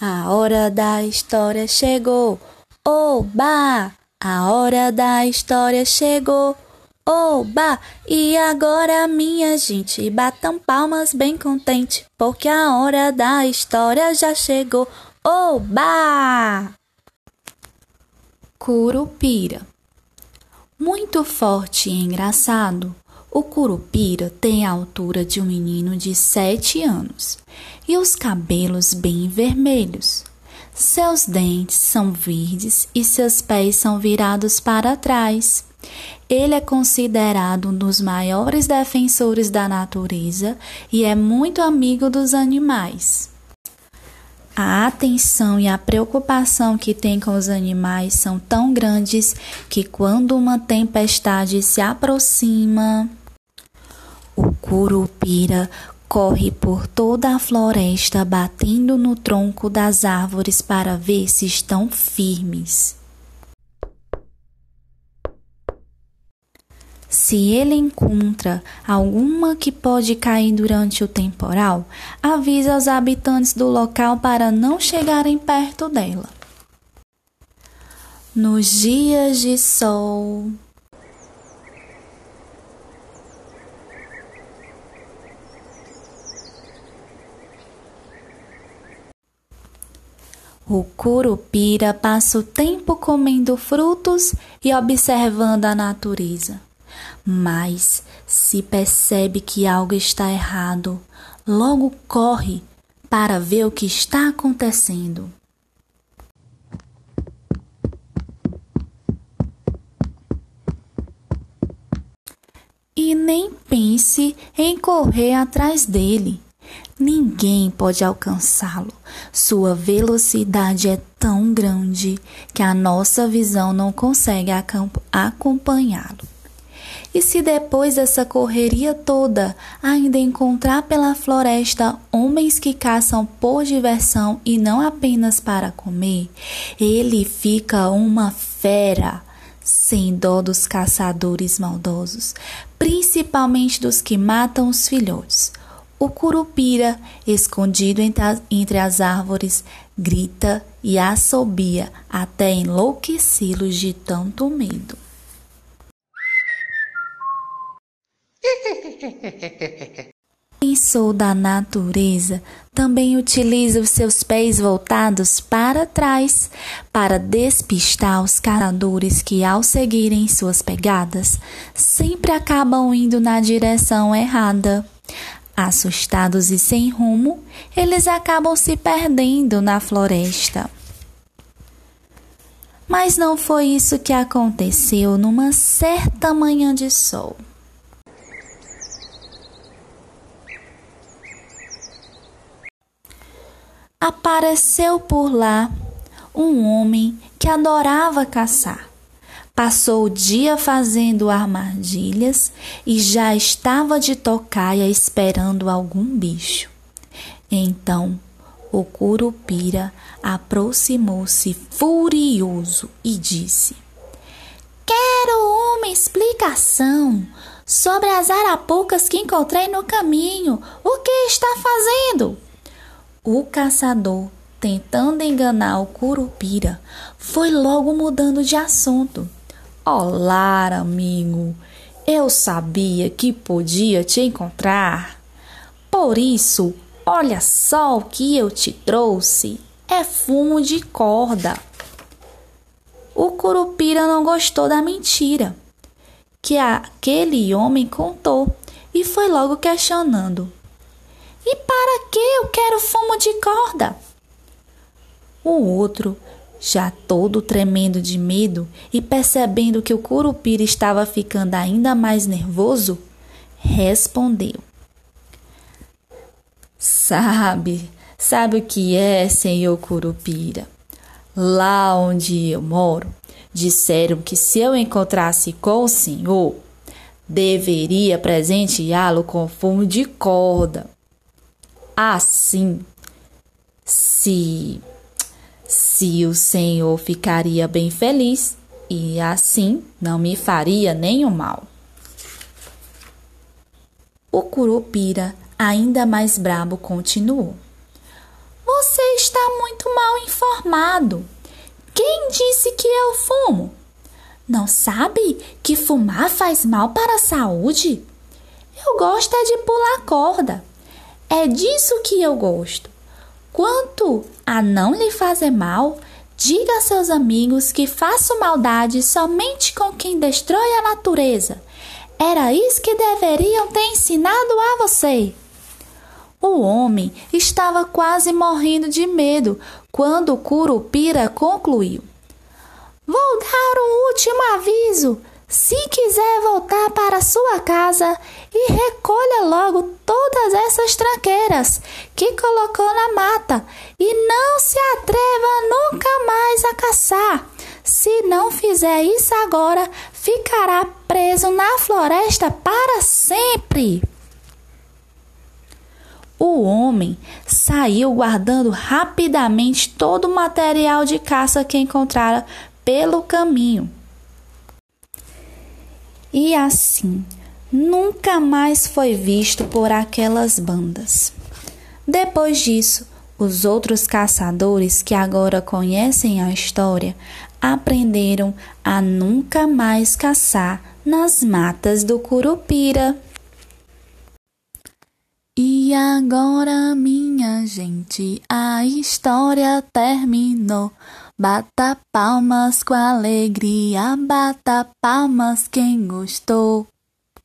A hora da história chegou. Oba! A hora da história chegou. Oba! E agora, minha gente, batam palmas bem contente, porque a hora da história já chegou. Oba! Curupira. Muito forte e engraçado, o Curupira tem a altura de um menino de sete anos e os cabelos bem vermelhos. Seus dentes são verdes e seus pés são virados para trás. Ele é considerado um dos maiores defensores da natureza e é muito amigo dos animais. A atenção e a preocupação que tem com os animais são tão grandes que, quando uma tempestade se aproxima, curupira corre por toda a floresta, batendo no tronco das árvores para ver se estão firmes. Se ele encontra alguma que pode cair durante o temporal, avisa os habitantes do local para não chegarem perto dela. Nos dias de sol, O curupira passa o tempo comendo frutos e observando a natureza. Mas se percebe que algo está errado, logo corre para ver o que está acontecendo. E nem pense em correr atrás dele. Ninguém pode alcançá-lo. Sua velocidade é tão grande que a nossa visão não consegue acompanhá-lo. E se depois dessa correria toda ainda encontrar pela floresta homens que caçam por diversão e não apenas para comer, ele fica uma fera, sem dó dos caçadores maldosos, principalmente dos que matam os filhotes. O curupira, escondido entre as árvores, grita e assobia até enlouquecê-los de tanto medo. Quem sou da natureza também utiliza os seus pés voltados para trás para despistar os caçadores que, ao seguirem suas pegadas, sempre acabam indo na direção errada. Assustados e sem rumo, eles acabam se perdendo na floresta. Mas não foi isso que aconteceu numa certa manhã de sol. Apareceu por lá um homem que adorava caçar. Passou o dia fazendo armadilhas e já estava de tocaia esperando algum bicho. Então o curupira aproximou-se furioso e disse: Quero uma explicação sobre as arapucas que encontrei no caminho. O que está fazendo? O caçador, tentando enganar o curupira, foi logo mudando de assunto. Olá, amigo. Eu sabia que podia te encontrar. Por isso, olha só o que eu te trouxe. É fumo de corda. O curupira não gostou da mentira que aquele homem contou e foi logo questionando: E para que eu quero fumo de corda? O outro já todo tremendo de medo e percebendo que o curupira estava ficando ainda mais nervoso, respondeu: Sabe, sabe o que é, senhor curupira? Lá onde eu moro, disseram que se eu encontrasse com o senhor, deveria presenteá-lo com fumo de corda. Assim, se se o Senhor ficaria bem feliz e assim não me faria nenhum mal. O curupira, ainda mais brabo, continuou: Você está muito mal informado. Quem disse que eu fumo? Não sabe que fumar faz mal para a saúde? Eu gosto é de pular corda. É disso que eu gosto. Quanto a não lhe fazer mal, diga a seus amigos que faço maldade somente com quem destrói a natureza. Era isso que deveriam ter ensinado a você. O homem estava quase morrendo de medo quando Curupira concluiu. Vou dar um último aviso. Se quiser voltar para sua casa e recolha logo todas essas tranqueiras que colocou na mata e não se atreva nunca mais a caçar. Se não fizer isso agora, ficará preso na floresta para sempre. O homem saiu guardando rapidamente todo o material de caça que encontrara pelo caminho. E assim, nunca mais foi visto por aquelas bandas. Depois disso, os outros caçadores que agora conhecem a história aprenderam a nunca mais caçar nas matas do Curupira. E agora, minha gente, a história terminou. Bata palmas com alegria, bata palmas quem gostou.